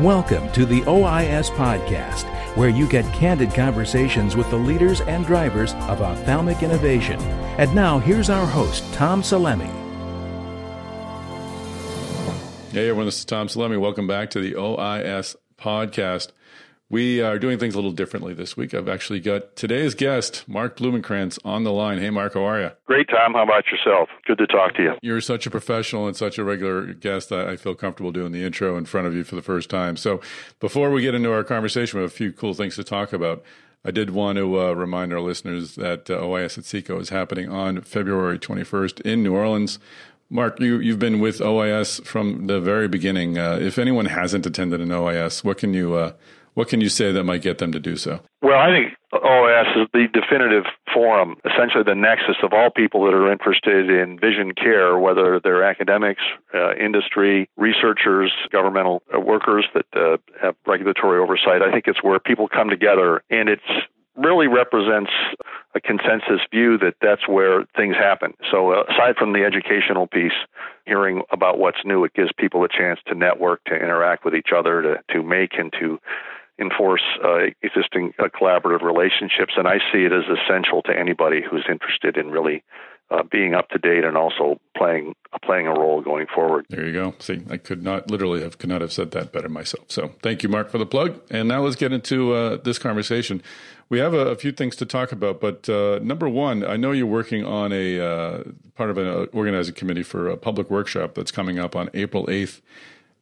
Welcome to the OIS Podcast, where you get candid conversations with the leaders and drivers of ophthalmic innovation. And now, here's our host, Tom Salemi. Hey everyone, this is Tom Salemi. Welcome back to the OIS Podcast. We are doing things a little differently this week. I've actually got today's guest, Mark Blumenkranz, on the line. Hey, Mark, how are you? Great, Tom. How about yourself? Good to talk to you. You're such a professional and such a regular guest. that I feel comfortable doing the intro in front of you for the first time. So, before we get into our conversation, we have a few cool things to talk about. I did want to uh, remind our listeners that uh, OIS at SECO is happening on February 21st in New Orleans. Mark, you, you've been with OIS from the very beginning. Uh, if anyone hasn't attended an OIS, what can you uh, what can you say that might get them to do so? Well, I think OIS is the definitive forum, essentially the nexus of all people that are interested in vision care, whether they're academics, uh, industry, researchers, governmental uh, workers that uh, have regulatory oversight. I think it's where people come together, and it's really represents a consensus view that that's where things happen. So, uh, aside from the educational piece, hearing about what's new, it gives people a chance to network, to interact with each other, to, to make and to enforce uh, existing uh, collaborative relationships. And I see it as essential to anybody who's interested in really uh, being up to date and also playing playing a role going forward. There you go. See, I could not literally have could not have said that better myself. So thank you, Mark, for the plug. And now let's get into uh, this conversation. We have a, a, few things to talk about, but uh, number one, I know you're working on a uh, part of an uh, organizing committee for a public workshop that's coming up on April eighth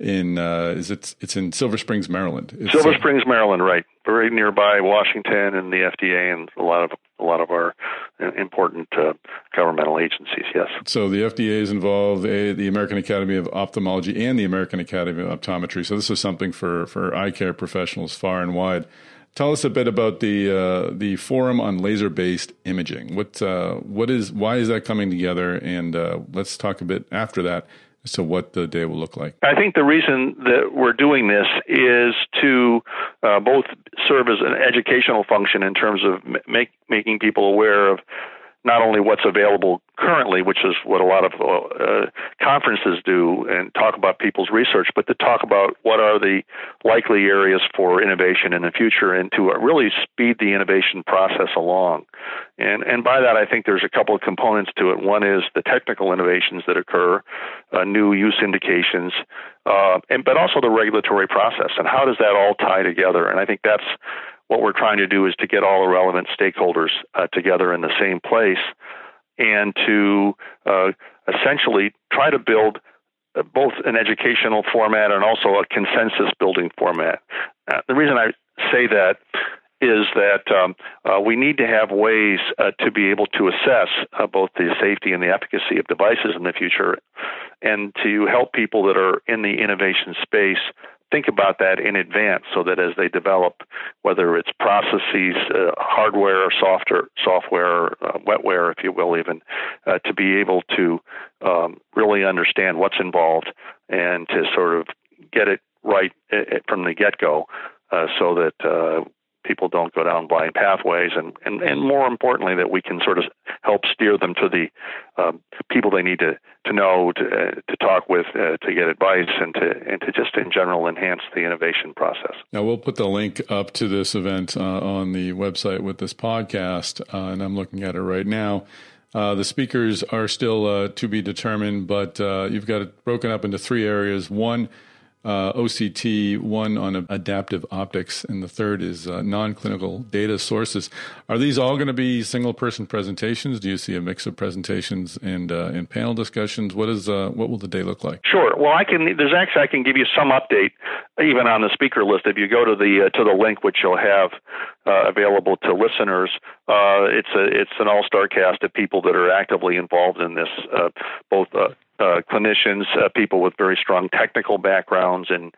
in uh, is it it's in Silver Springs, Maryland. It's, Silver uh, Springs, Maryland, right, very nearby Washington and the FDA and a lot of a lot of our important uh, governmental agencies. Yes. So the FDA is involved, a, the American Academy of Ophthalmology and the American Academy of Optometry. So this is something for for eye care professionals far and wide. Tell us a bit about the uh, the forum on laser based imaging. What uh, what is why is that coming together? And uh, let's talk a bit after that as to what the day will look like? I think the reason that we're doing this is to uh, both serve as an educational function in terms of make, making people aware of not only what's available currently, which is what a lot of uh, conferences do and talk about people's research, but to talk about what are the likely areas for innovation in the future and to really speed the innovation process along. And, and by that, I think there's a couple of components to it. One is the technical innovations that occur, uh, new use indications, uh, and, but also the regulatory process and how does that all tie together. And I think that's what we're trying to do is to get all the relevant stakeholders uh, together in the same place and to uh, essentially try to build uh, both an educational format and also a consensus building format. Uh, the reason I say that is that um, uh, we need to have ways uh, to be able to assess uh, both the safety and the efficacy of devices in the future and to help people that are in the innovation space think about that in advance so that as they develop, whether it's processes, uh, hardware, software, software, uh, wetware, if you will, even, uh, to be able to um, really understand what's involved and to sort of get it right uh, from the get go uh, so that uh, people don't go down blind pathways, and, and, and more importantly, that we can sort of help steer them to the um, people they need to, to know, to, uh, to talk with, uh, to get advice, and to, and to just in general enhance the innovation process. Now, we'll put the link up to this event uh, on the website with this podcast, uh, and I'm looking at it right now. Uh, the speakers are still uh, to be determined, but you've got it broken up into three areas. One, uh, OCT, one on adaptive optics, and the third is uh, non clinical data sources. Are these all going to be single person presentations? Do you see a mix of presentations and uh, and panel discussions? What is uh, what will the day look like? Sure. Well, I can. There's actually I can give you some update even on the speaker list. If you go to the uh, to the link which you'll have uh, available to listeners, it's a it's an all star cast of people that are actively involved in this, both uh, clinicians, uh, people with very strong technical backgrounds in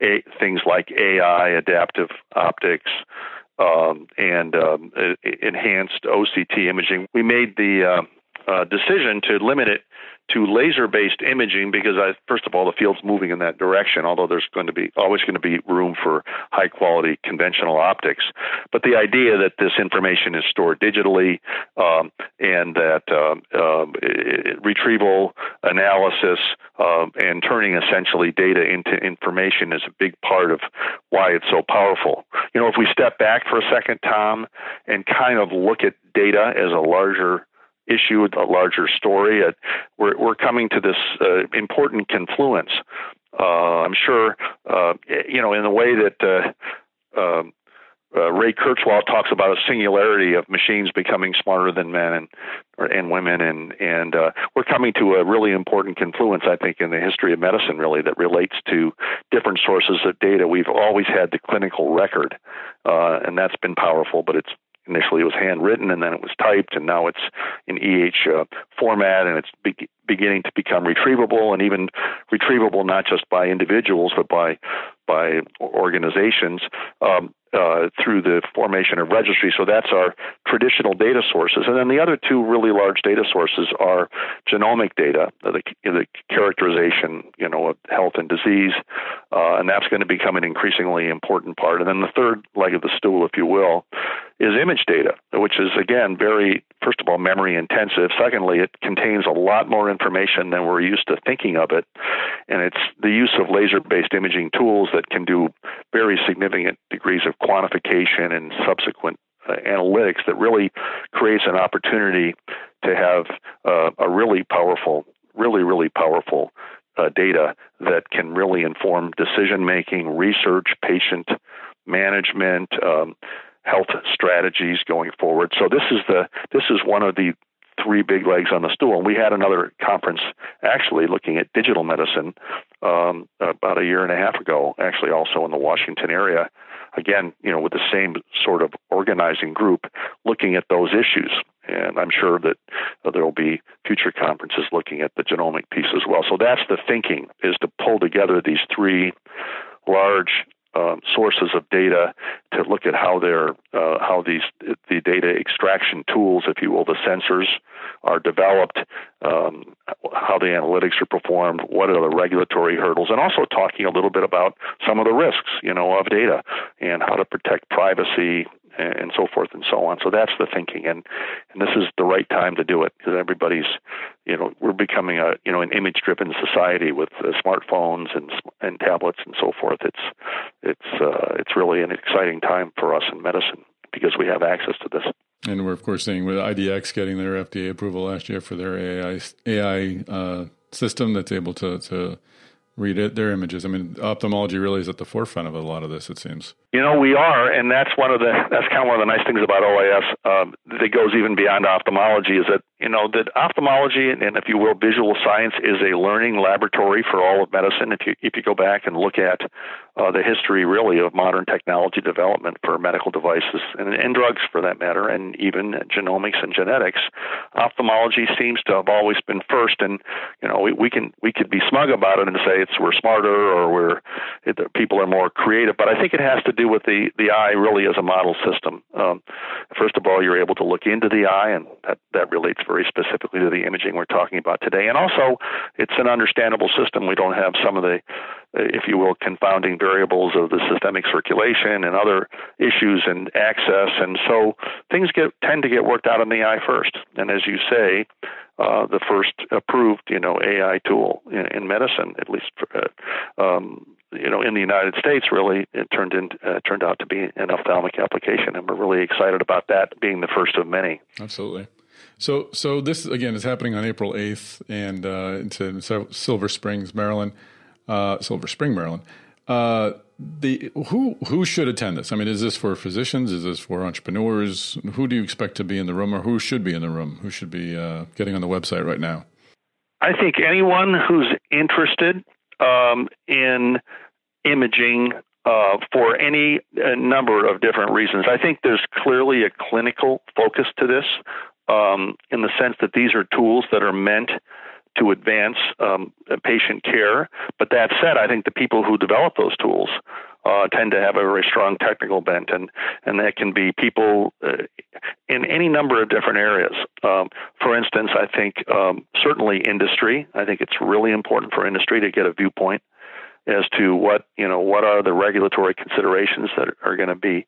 a, things like AI, adaptive optics, um, and um, enhanced OCT imaging. We made the uh, uh, decision to limit it to laser-based imaging because I, first of all, the field's moving in that direction. Although there's going to be always going to be room for high-quality conventional optics, but the idea that this information is stored digitally um, and that uh, uh, retrieval, analysis, uh, and turning essentially data into information is a big part of why it's so powerful. You know, if we step back for a second, Tom, and kind of look at data as a larger issue, a larger story. Uh, we're, we're coming to this uh, important confluence. Uh, I'm sure, uh, you know, in the way that uh, um, uh, Ray Kurzweil talks about a singularity of machines becoming smarter than men and and women, and and we're coming to a really important confluence, I think, in the history of medicine, really, that relates to different sources of data. We've always had the clinical record, and that's been powerful, but it's initially it was handwritten and then it was typed and now it's in EH uh, format and it's be- beginning to become retrievable and even retrievable not just by individuals but by by organizations. Um, uh, through the formation of registry. So that's our traditional data sources. And then the other two really large data sources are genomic data, the, the characterization, you know, of health and disease, uh, and that's going to become an increasingly important part. And then the third leg of the stool, if you will, is image data, which is again very, first of all, memory intensive. Secondly, it contains a lot more information than we're used to thinking of it, and it's the use of laser-based imaging tools that can do very significant degrees of quantification and subsequent uh, analytics that really creates an opportunity to have uh, a really powerful, really, really powerful uh, data that can really inform decision making, research, patient management, um, health strategies going forward. So this is the this is one of the three big legs on the stool. And we had another conference actually looking at digital medicine um, about a year and a half ago, actually also in the Washington area. Again, you know, with the same sort of organizing group looking at those issues. And I'm sure that there will be future conferences looking at the genomic piece as well. So that's the thinking is to pull together these three large um, sources of data to look at how they're uh, how these the data extraction tools, if you will, the sensors are developed, um, how the analytics are performed, what are the regulatory hurdles, and also talking a little bit about some of the risks, you know, of data and how to protect privacy and so forth and so on. So that's the thinking, and and this is the right time to do it because everybody's, you know, we're becoming a you know an image-driven society with uh, smartphones and and tablets and so forth. It's it's uh, it's really an exciting time for us in medicine because we have access to this. And we're of course seeing with IDX getting their FDA approval last year for their AI AI uh, system that's able to to read it, their images. I mean, ophthalmology really is at the forefront of a lot of this. It seems. You know, we are, and that's one of the that's kind of one of the nice things about OIS um, that goes even beyond ophthalmology is that you know that ophthalmology and, and if you will, visual science is a learning laboratory for all of medicine. If you if you go back and look at uh, the history really of modern technology development for medical devices and, and drugs for that matter, and even genomics and genetics, ophthalmology seems to have always been first. And you know, we, we can we could be smug about it and say it's we're smarter or we're it, people are more creative, but I think it has to do with the the eye really as a model system. Um, first of all, you're able to look into the eye, and that that relates very specifically to the imaging we're talking about today. And also, it's an understandable system. We don't have some of the, if you will, confounding variables of the systemic circulation and other issues and access. And so things get tend to get worked out in the eye first. And as you say, uh, the first approved, you know, AI tool in, in medicine, at least for, uh, um, you know, in the United States, really, it turned in, uh, turned out to be an ophthalmic application, and we're really excited about that being the first of many. Absolutely. So, so this again is happening on April eighth, and uh, it's in Silver Springs, Maryland, uh, Silver Spring, Maryland. Uh, the who who should attend this? I mean, is this for physicians? Is this for entrepreneurs? Who do you expect to be in the room, or who should be in the room? Who should be uh, getting on the website right now? I think anyone who's interested um, in imaging uh, for any uh, number of different reasons. I think there's clearly a clinical focus to this um, in the sense that these are tools that are meant to advance um, patient care. But that said, I think the people who develop those tools uh, tend to have a very strong technical bent, and and that can be people uh, in any number of different areas. Um, for instance, I think um, certainly industry. I think it's really important for industry to get a viewpoint as to what you know what are the regulatory considerations that are going to be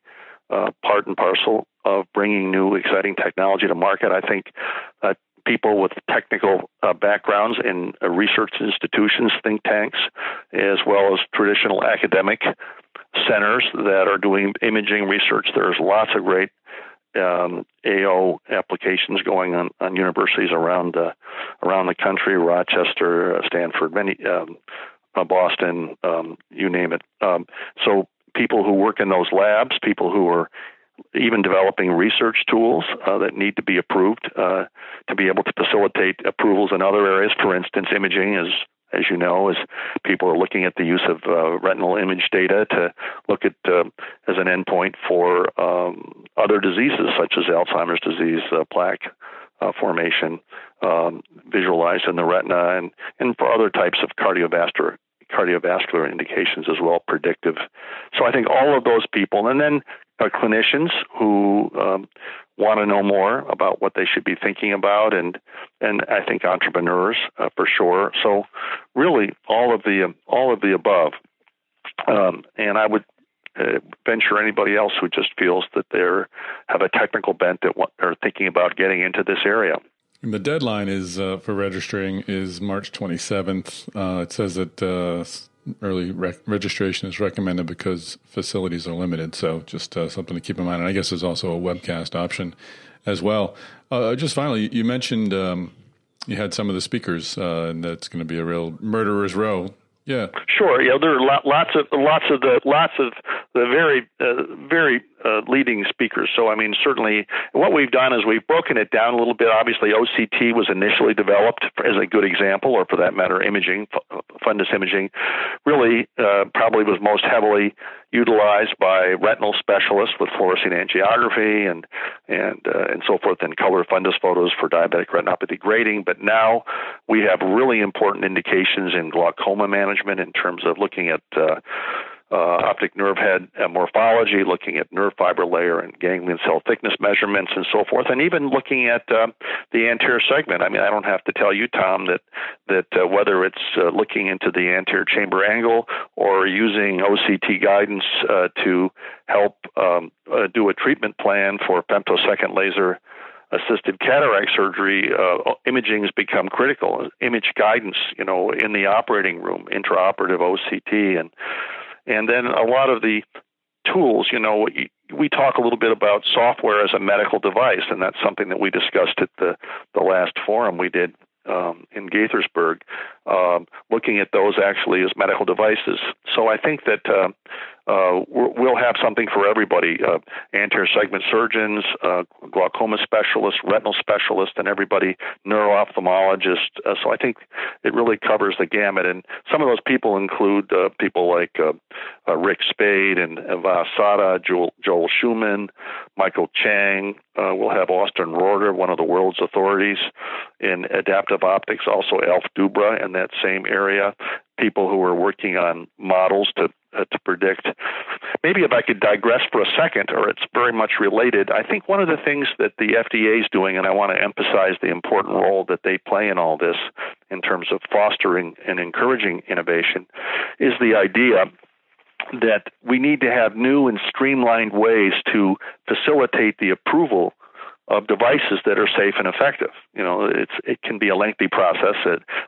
uh, part and parcel of bringing new exciting technology to market. I think uh, people with technical uh, backgrounds in uh, research institutions, think tanks, as well as traditional academic centers that are doing imaging research. There's lots of great um, AO applications going on, on universities around uh, around the country, Rochester, uh, Stanford, many, um, uh, Boston, um, you name it. Um, so people who work in those labs, people who are even developing research tools uh, that need to be approved uh, to be able to facilitate approvals in other areas. For instance, imaging is as you know, as people are looking at the use of uh, retinal image data to look at uh, as an endpoint for um, other diseases such as Alzheimer's disease, uh, plaque uh, formation, um, visualized in the retina, and and for other types of cardiovascular cardiovascular indications as well, predictive. So I think all of those people, and then clinicians who um, want to know more about what they should be thinking about, and and I think entrepreneurs uh, for sure. So really, all of the all of the above. Um, and I would uh, venture anybody else who just feels that they have a technical bent that are thinking about getting into this area. The deadline is uh, for registering is March 27th. Uh, it says that uh, early registration is recommended because facilities are limited. So just uh, something to keep in mind. And I guess there's also a webcast option as well. Uh, just finally, you mentioned um, you had some of the speakers, uh, and that's going to be a real murderer's row yeah, sure. Yeah, there are lots of lots of the lots of the very uh, very uh, leading speakers. So I mean, certainly, what we've done is we've broken it down a little bit. Obviously, OCT was initially developed as a good example, or for that matter, imaging, fundus imaging, really uh, probably was most heavily utilized by retinal specialists with fluorescein angiography and and uh, and so forth, and color fundus photos for diabetic retinopathy grading. But now we have really important indications in glaucoma management in terms of looking at uh, uh, optic nerve head morphology, looking at nerve fiber layer and ganglion cell thickness measurements and so forth, and even looking at uh, the anterior segment. I mean, I don't have to tell you, Tom, that that uh, whether it's uh, looking into the anterior chamber angle or using OCT guidance uh, to help um, uh, do a treatment plan for femtosecond laser assisted cataract surgery, uh, imaging has become critical. Image guidance, you know, in the operating room, intraoperative OCT, and and then a lot of the tools, you know, we talk a little bit about software as a medical device, and that's something that we discussed at the, the last forum we did um, in Gaithersburg, um, looking at those actually as medical devices. So I think that uh, uh, we'll have something for everybody uh, anterior segment surgeons, uh, glaucoma specialists, retinal specialists, and everybody, neuro ophthalmologists. Uh, so I think it really covers the gamut. And some of those people include uh, people like Rick Spaide and Vas Sadda, Joel, Joel Schuman, Michael Chiang. We'll have Austin Roorda, one of the world's authorities in adaptive optics, also Alf Dubra in that same area people who are working on models to uh, to predict. Maybe if I could digress for a second, or it's very much related. I think one of the things that the FDA is doing, and I want to emphasize the important role that they play in all this, in terms of fostering and encouraging innovation, is the idea that we need to have new and streamlined ways to facilitate the approval of devices that are safe and effective. You know, it's it can be a lengthy process,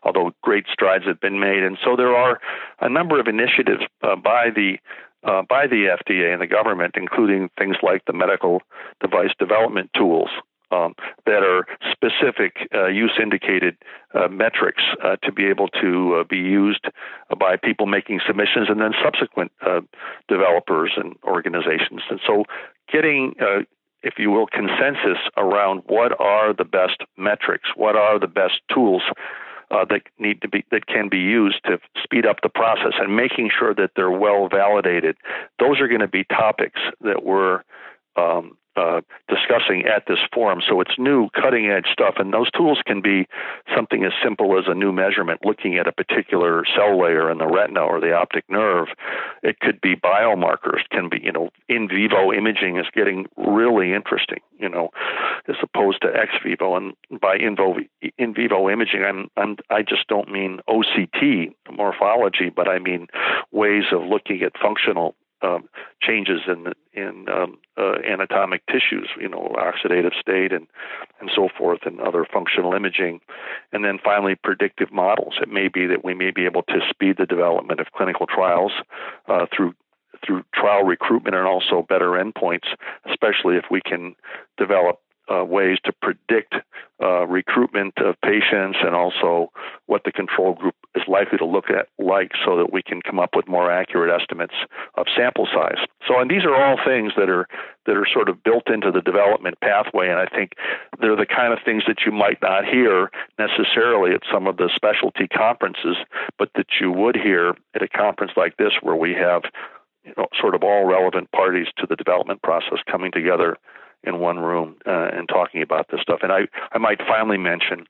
although great strides have been made, and so there are a number of initiatives uh, by the uh, by the FDA and the government, including things like the medical device development tools. Um, that are specific uh, use indicated uh, metrics uh, to be able to uh, be used by people making submissions and then subsequent developers and organizations. And so, getting if you will, consensus around what are the best metrics, what are the best tools uh, that need to be that can be used to speed up the process, and making sure that they're well validated. Those are going to be topics that we're um, uh, discussing at this forum. So it's new, cutting edge stuff, and those tools can be something as simple as a new measurement, looking at a particular cell layer in the retina or the optic nerve, It could be biomarkers. Can be you know in vivo imaging is getting really interesting. You know, as opposed to ex vivo. And by in vivo in vivo imaging, I'm, I'm I just don't mean OCT morphology, but I mean ways of looking at functional um, changes in in um, uh, anatomic tissues, you know, oxidative state and and so forth, and other functional imaging, and then finally predictive models. It may be that we may be able to speed the development of clinical trials uh, through through trial recruitment and also better endpoints, especially if we can develop uh, ways to predict uh, recruitment of patients and also what the control group is likely to look at like so that we can come up with more accurate estimates of sample size. So and these are all things that are that are sort of built into the development pathway and I think they're the kind of things that you might not hear necessarily at some of the specialty conferences but that you would hear at a conference like this where we have you know, sort of all relevant parties to the development process coming together in one room uh, and talking about this stuff. And I, I might finally mention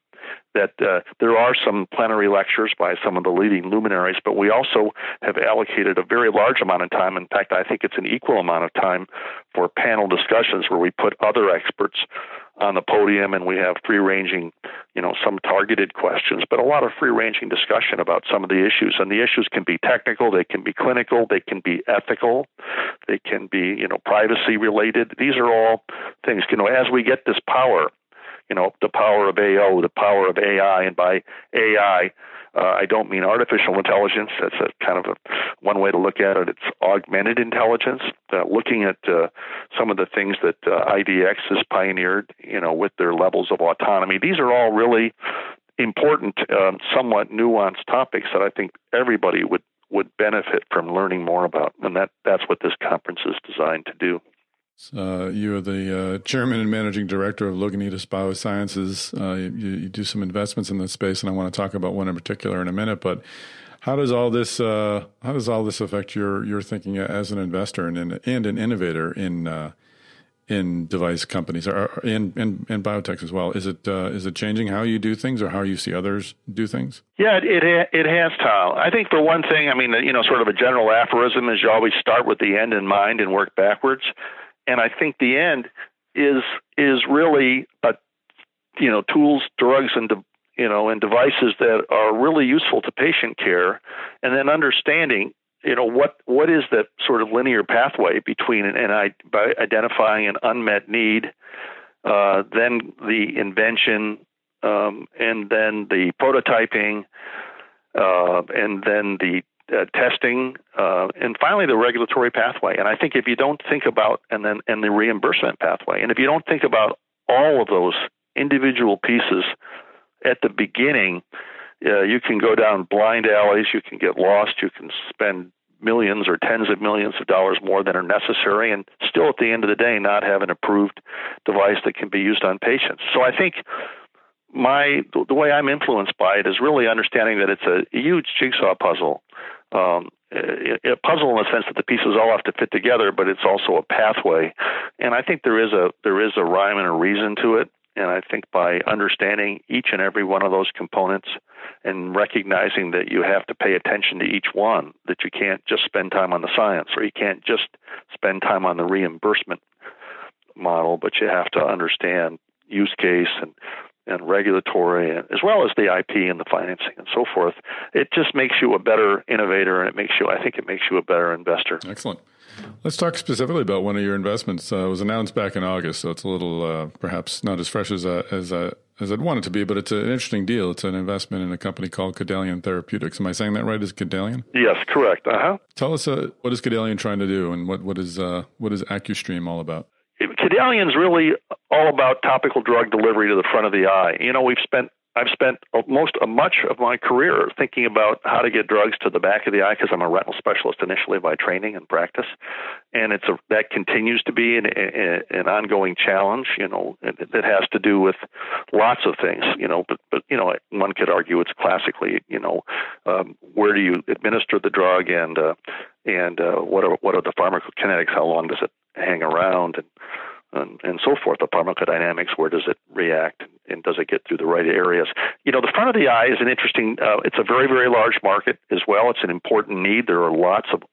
that uh, there are some plenary lectures by some of the leading luminaries, but we also have allocated a very large amount of time. In fact, I think it's an equal amount of time for panel discussions where we put other experts on the podium and we have free ranging, you know, some targeted questions, but a lot of free ranging discussion about some of the issues. And the issues can be technical, they can be clinical, they can be ethical, they can be, you know, privacy related. These are all things, you know, as we get this power you know, the power of AO, the power of AI, and by AI, uh, I don't mean artificial intelligence. That's a kind of a, one way to look at it. It's augmented intelligence. Uh, looking at uh, some of the things that uh, IDX has pioneered, you know, with their levels of autonomy. These are all really important, um, somewhat nuanced topics that I think everybody would would benefit from learning more about, and that that's what this conference is designed to do. You are the uh, chairman and managing director of Lagunita Biosciences. Uh, you, you, do some investments in this space, and I want to talk about one in particular in a minute. But how does all this uh, how does all this affect your your thinking as an investor and and an innovator in uh, in device companies or in, in, in biotech as well? Is it uh, is it changing how you do things or how you see others do things? Yeah, it it has, Tom. I think for one thing, I mean, you know, sort of a general aphorism is you always start with the end in mind and work backwards and I think the end is is really a, you know tools, drugs, and de, you know and devices that are really useful to patient care, and then understanding you know what what is that sort of linear pathway between and I by identifying an unmet need, uh, then the invention, um, and then the prototyping, uh, and then the uh, testing, uh, and finally the regulatory pathway. And I think if you don't think about and then and the reimbursement pathway, and if you don't think about all of those individual pieces at the beginning, uh, you can go down blind alleys. You can get lost. You can spend millions or tens of millions of dollars more than are necessary, and still at the end of the day not have an approved device that can be used on patients. So I think my the way I'm influenced by it is really understanding that it's a huge jigsaw puzzle, um, a puzzle in the sense that the pieces all have to fit together, but it's also a pathway. And I think there is a there is a rhyme and a reason to it. And I think by understanding each and every one of those components and recognizing that you have to pay attention to each one, that you can't just spend time on the science or you can't just spend time on the reimbursement model, but you have to understand use case and and regulatory, as well as the IP and the financing and so forth. It just makes you a better innovator, and it makes you, I think, it makes you a better investor. Excellent. Let's talk specifically about one of your investments. Uh, it was announced back in August, so it's a little uh, perhaps not as fresh as uh, as uh, as I'd want it to be, but it's an interesting deal. It's an investment in a company called Kedalion Therapeutics. Am I saying that right? Is Kedalion? Yes, correct. Uh huh. Tell us uh, what is Kedalion trying to do, and what what is uh, what is AcuStream all about? Kedalion's really all about topical drug delivery to the front of the eye. You know, we've spent I've spent most much of my career thinking about how to get drugs to the back of the eye because I'm a retinal specialist initially by training and practice, and it's a that continues to be an, an ongoing challenge. You know, that has to do with lots of things. You know, but but you know, one could argue it's classically you know um, where do you administer the drug and uh, and uh, what are what are the pharmacokinetics? How long does it hang around? And and, and so forth. The pharmacodynamics, where does it react, and does it get through the right areas? You know, the front of the eye is an interesting. Uh, it's a very very large market as well. It's an important need. There are lots of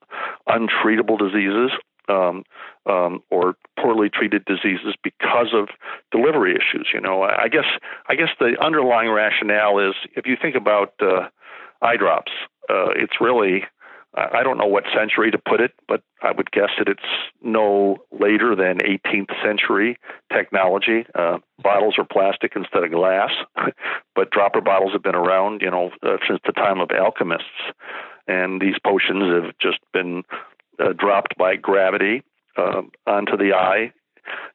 untreatable diseases. Um, um, or poorly treated diseases because of delivery issues. You know, I guess I guess the underlying rationale is if you think about uh, eye drops, uh, it's really I don't know what century to put it, but I would guess that it's no later than 18th century technology. Uh, bottles are plastic instead of glass, but dropper bottles have been around, you know, uh, since the time of alchemists. And these potions have just been uh, dropped by gravity uh, onto the eye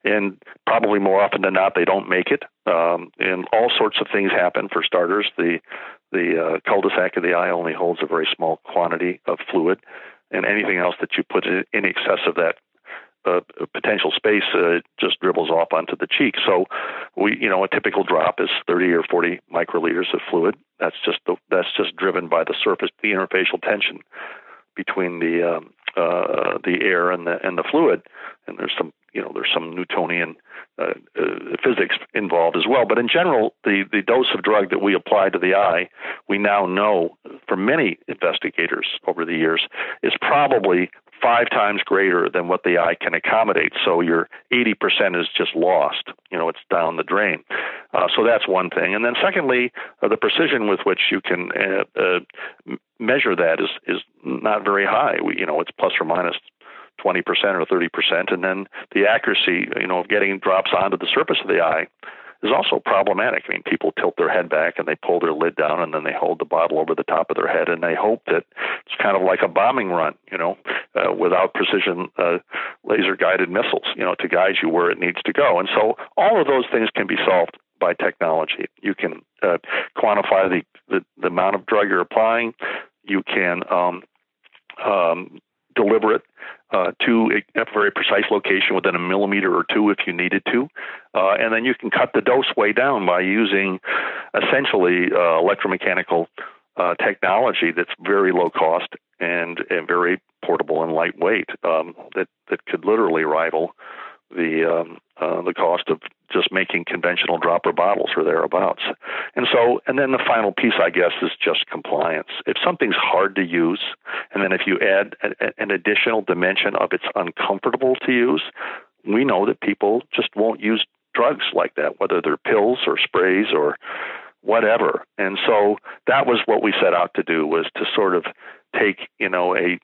and probably more often than not they don't make it um, and all sorts of things happen for starters the the uh, cul-de-sac of the eye only holds a very small quantity of fluid and anything else that you put in, excess of that uh, potential space uh, just dribbles off onto the cheek. So, we, you know, a typical drop is 30 or 40 microliters of fluid. That's just the, that's just driven by the surface, the interfacial tension between the um, uh, the air and the and the fluid. And there's some you know there's some Newtonian uh, uh, physics involved as well. But in general, the the dose of drug that we apply to the eye, we now know from many investigators over the years, is probably five times greater than what the eye can accommodate. So your 80% is just lost. You know, it's down the drain. Uh, so that's one thing. And then secondly, uh, the precision with which you can uh, uh measure that is is not very high. We, you know, it's plus or minus 20% or 30%, and then the accuracy, you know, of getting drops onto the surface of the eye is also problematic. I mean, people tilt their head back and they pull their lid down and then they hold the bottle over the top of their head and they hope that it's kind of like a bombing run, you know, uh, without precision uh, laser guided missiles, you know, to guide you where it needs to go. And so all of those things can be solved by technology. You can uh, quantify the, the, the amount of drug you're applying. You can um, um, deliver it uh, to a, very precise location within a millimeter or two if you needed to. Uh, and then you can cut the dose way down by using essentially uh, electromechanical uh, technology that's very low cost and, and very portable and lightweight um, that, that could literally rival the um, uh, the cost of just making conventional dropper bottles or thereabouts. And so, and then the final piece, I guess, is just compliance. If something's hard to use, and then if you add a, an additional dimension of it's uncomfortable to use, we know that people just won't use drugs like that, whether they're pills or sprays or whatever. And so that was what we set out to do was to sort of take, you know, a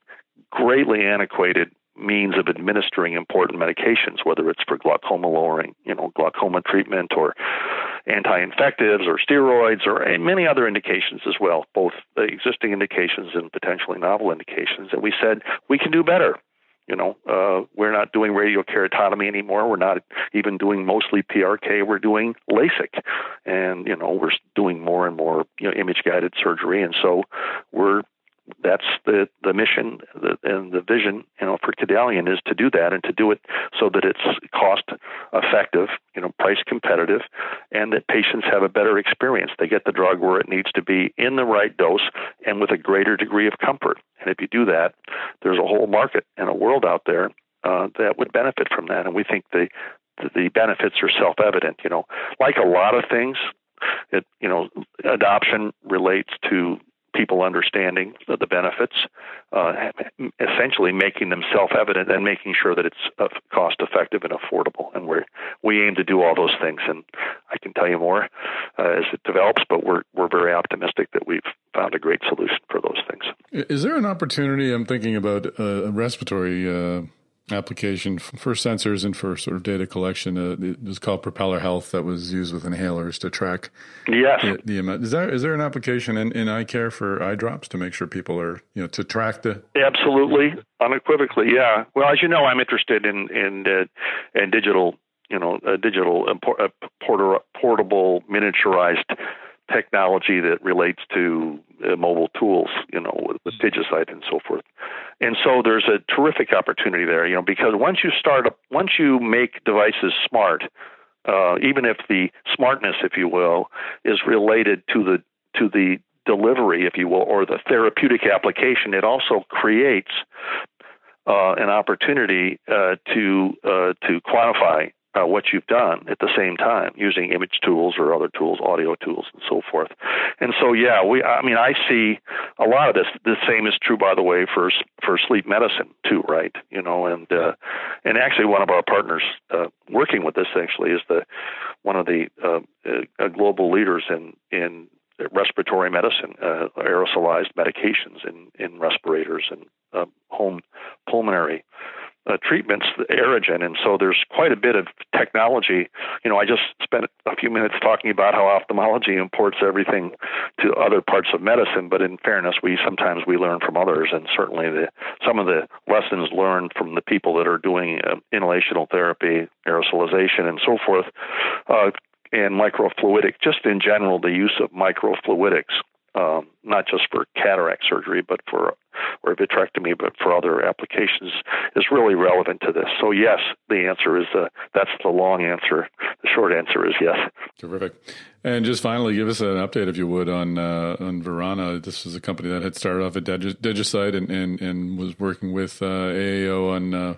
greatly antiquated means of administering important medications, whether it's for glaucoma lowering, you know, glaucoma treatment or anti-infectives or steroids or many other indications as well, both the existing indications and potentially novel indications. And we said we can do better. You know, uh, we're not doing radiokeratotomy anymore. We're not even doing mostly PRK. We're doing LASIK, and you know, we're doing more and more you know image-guided surgery. And so we're that's the the mission and the vision you know for Kedalion is to do that and to do it so that it's cost effective you know price competitive and that patients have a better experience. They get the drug where it needs to be in the right dose and with a greater degree of comfort. And if you do that there's a whole market and a world out there uh, that would benefit from that. And we think the the benefits are self-evident you know. Like a lot of things it you know adoption relates to people understanding the, the benefits, uh, essentially making them self-evident and making sure that it's uh, cost-effective and affordable. And we we aim to do all those things. And I can tell you more uh, as it develops, but we're we're very optimistic that we've found a great solution for those things. Is there an opportunity? I'm thinking about uh, respiratory uh, application for sensors and for sort of data collection. Uh, it was called Propeller Health that was used with inhalers to track. Yes. The, the, amount. Is there is there an application in, in eye care for eye drops to make sure people are you know to track the? Absolutely, unequivocally, yeah. Well, as you know, I'm interested in in uh, in digital, you know, uh, digital uh, porter, portable miniaturized technology that relates to uh, mobile tools, you know, with, with mm-hmm. And so forth. And so there's a terrific opportunity there, you know, because once you start up, once you make devices smart, uh, even if the smartness, if you will, is related to the to the delivery, if you will, or the therapeutic application, it also creates uh, an opportunity uh, to uh, to quantify uh, what you've done at the same time using image tools or other tools, audio tools, and so forth. And so, yeah, we. I mean, I see a lot of this. The same is true, by the way, for for sleep medicine too, right? You know, and uh, and actually, one of our partners uh, working with this actually is the one of the uh, uh, global leaders in in respiratory medicine, uh, aerosolized medications in in respirators and uh, home pulmonary uh, treatments, the Aerogen, and so there's quite a bit of technology. You know, I just spent a few minutes talking about how ophthalmology imports everything to other parts of medicine, but in fairness, we sometimes we learn from others, and certainly the some of the lessons learned from the people that are doing uh, inhalational therapy, aerosolization, and so forth. Uh, and microfluidic, just in general, the use of microfluidics um, not just for cataract surgery, but for or vitrectomy, but for other applications, is really relevant to this. So yes, the answer is uh, that's the long answer. The short answer is yes. Terrific. And just finally, give us an update, if you would, on uh, on Verana. This was a company that had started off at DigiSight and, and, and was working with uh, AAO on uh,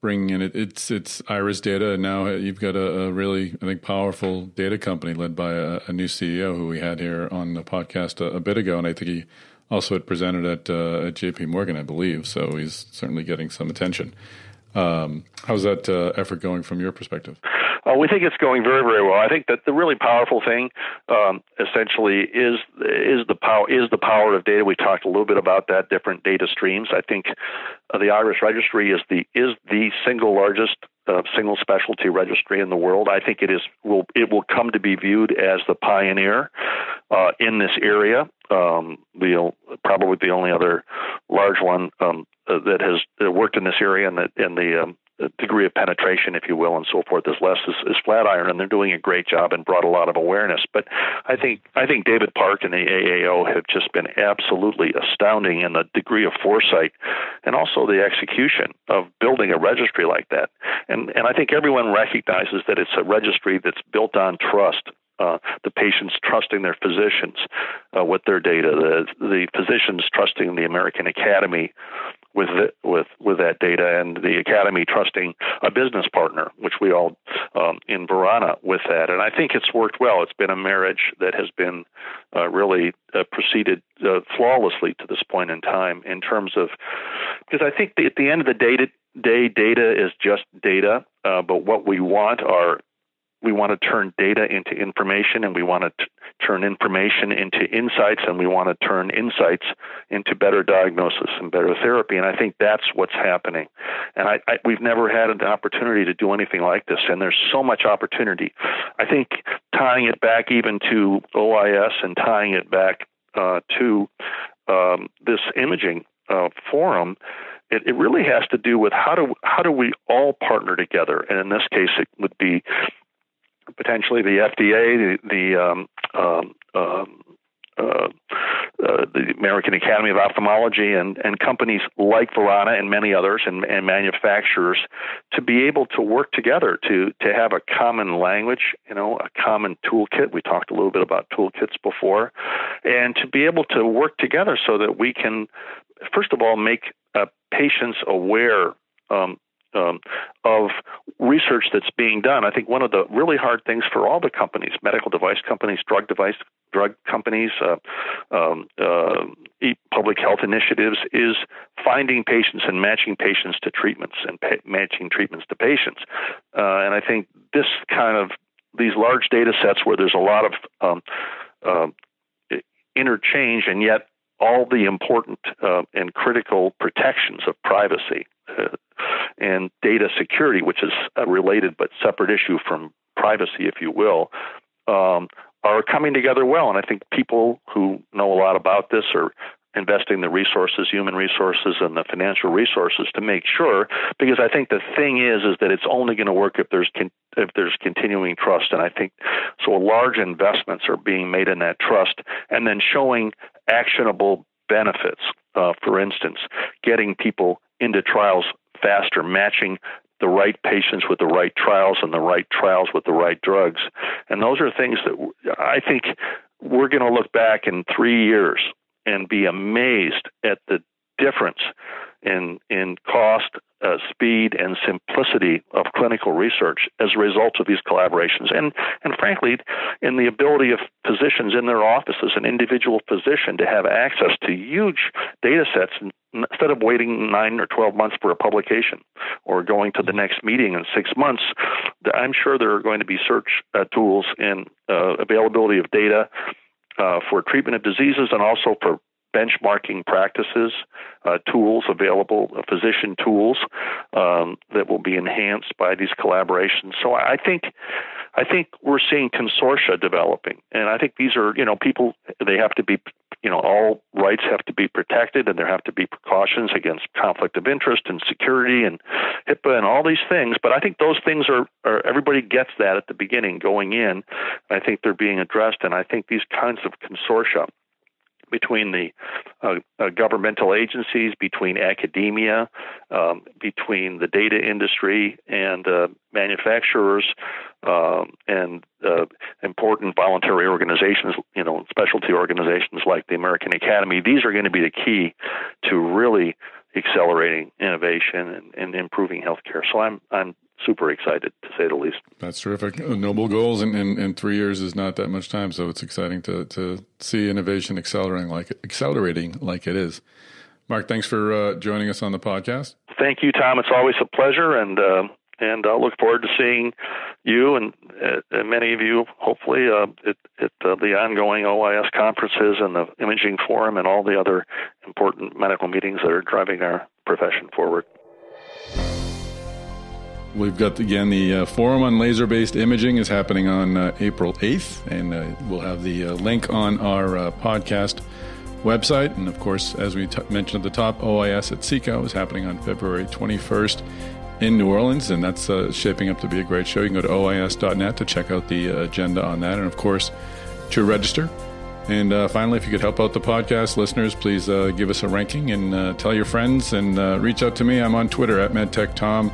bringing in it, it's it's iris data and now you've got a, a really i think powerful data company led by a, a, new ceo who we had here on the podcast a, a, bit ago and i think he also had presented at, uh, at jp morgan i believe so he's certainly getting some attention um, how's that uh, effort going from your perspective uh, we think it's going very, very well. I think that the really powerful thing, um, essentially, is is the power is the power of data. We talked a little bit about that, different data streams. I think uh, the Iris Registry is the is the single largest uh, single specialty registry in the world. I think it is will it will come to be viewed as the pioneer uh, in this area. Um, we'll probably the only other large one um, uh, that has worked in this area, and that in the um, degree of penetration, if you will, and so forth is less is, is Flatiron, and they're doing a great job and brought a lot of awareness. But I think I think David Parke and the AAO have just been absolutely astounding in the degree of foresight and also the execution of building a registry like that. And and I think everyone recognizes that it's a registry that's built on trust uh, the patients trusting their physicians uh, with their data, the the physicians trusting the American Academy with with with that data, and the Academy trusting a business partner, which we all um, in Verana with that. And I think it's worked well. It's been a marriage that has been uh, really uh, proceeded uh, flawlessly to this point in time in terms of because I think at the end of the day, day data is just data, uh, but what we want are we want to turn data into information and we want to t- turn information into insights and we want to turn insights into better diagnosis and better therapy. And i think that's what's happening. And I, I, we've never had an opportunity to do anything like this. And there's so much opportunity. I think tying it back even to ois and tying it back uh, to um, this imaging uh, forum it, it really has to do with how do how do we all partner together? And in this case it would be potentially the FDA, the, the um, um, um, uh, uh, the American Academy of Ophthalmology and, and companies like Verana and many others and, and, manufacturers to be able to work together to to have a common language, you know, a common toolkit. We talked a little bit about toolkits before, and to be able to work together so that we can, first of all, make uh, patients aware um, um, of research that's being done. I think one of the really hard things for all the companies, medical device companies, drug device drug companies, uh, um, uh, public health initiatives, is finding patients and matching patients to treatments and pa- matching treatments to patients. Uh, and I think this kind of these large data sets where there's a lot of um, uh, interchange and yet all the important uh, and critical protections of privacy and data security, which is a related but separate issue from privacy, if you will, um, are coming together well. And I think people who know a lot about this are investing the resources, human resources, and the financial resources to make sure. Because I think the thing is, is that it's only going to work if there's con- if there's continuing trust. And I think so. Large investments are being made in that trust, and then showing actionable benefits. Uh, for instance, getting people into trials faster, matching the right patients with the right trials and the right trials with the right drugs. And those are things that I think we're going to look back in three years and be amazed at the difference in in cost, uh, speed, and simplicity of clinical research as a result of these collaborations, and and frankly, in the ability of physicians in their offices, an individual physician, to have access to huge data sets instead of waiting nine or 12 months for a publication or going to the next meeting in six months, I'm sure there are going to be search uh, tools and uh, availability of data uh, for treatment of diseases and also for benchmarking practices, uh, tools available, uh, physician tools um, that will be enhanced by these collaborations. So I think, I think we're seeing consortia developing, and I think these are, you know, people. They have to be you know, all rights have to be protected and there have to be precautions against conflict of interest and security and HIPAA and all these things. But I think those things are, are everybody gets that at the beginning going in. I think they're being addressed, and I think these kinds of consortia between the uh, uh, governmental agencies, between academia, um, between the data industry and uh, manufacturers, um, and uh, important voluntary organizations, you know, specialty organizations like the American Academy. These are going to be the key to really accelerating innovation and, and improving healthcare. So I'm I'm super excited to say the least. That's terrific. Uh, noble goals in, in, in, three years is not that much time, so it's exciting to to see innovation accelerating like accelerating like it is. Mark, thanks for uh, joining us on the podcast. Thank you, Tom. It's always a pleasure, and uh, and I'll look forward to seeing you and, uh, and many of you, hopefully, uh, at, at uh, the ongoing OIS conferences and the Imaging Forum and all the other important medical meetings that are driving our profession forward. We've got again the uh, forum on laser based imaging is happening on uh, April 8th, and uh, we'll have the uh, link on our uh, podcast website. And of course, as we t- mentioned at the top, OIS at SECO is happening on February 21st in New Orleans, and that's uh, shaping up to be a great show. You can go to OIS.net to check out the agenda on that, and of course, to register. And finally, if you could help out the podcast listeners, please give us a ranking and tell your friends and reach out to me. I'm on Twitter at MedTechTom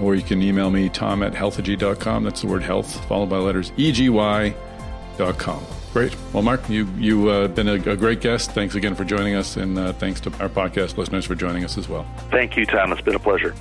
or you can email me, tom at healthegy.com. That's the word health, followed by letters EGY.com. Great. Well, Mark, you, you've uh, been a, a, great guest. Thanks again for joining us, and uh, thanks to our podcast listeners for joining us as well. Thank you, Tom. It's been a pleasure.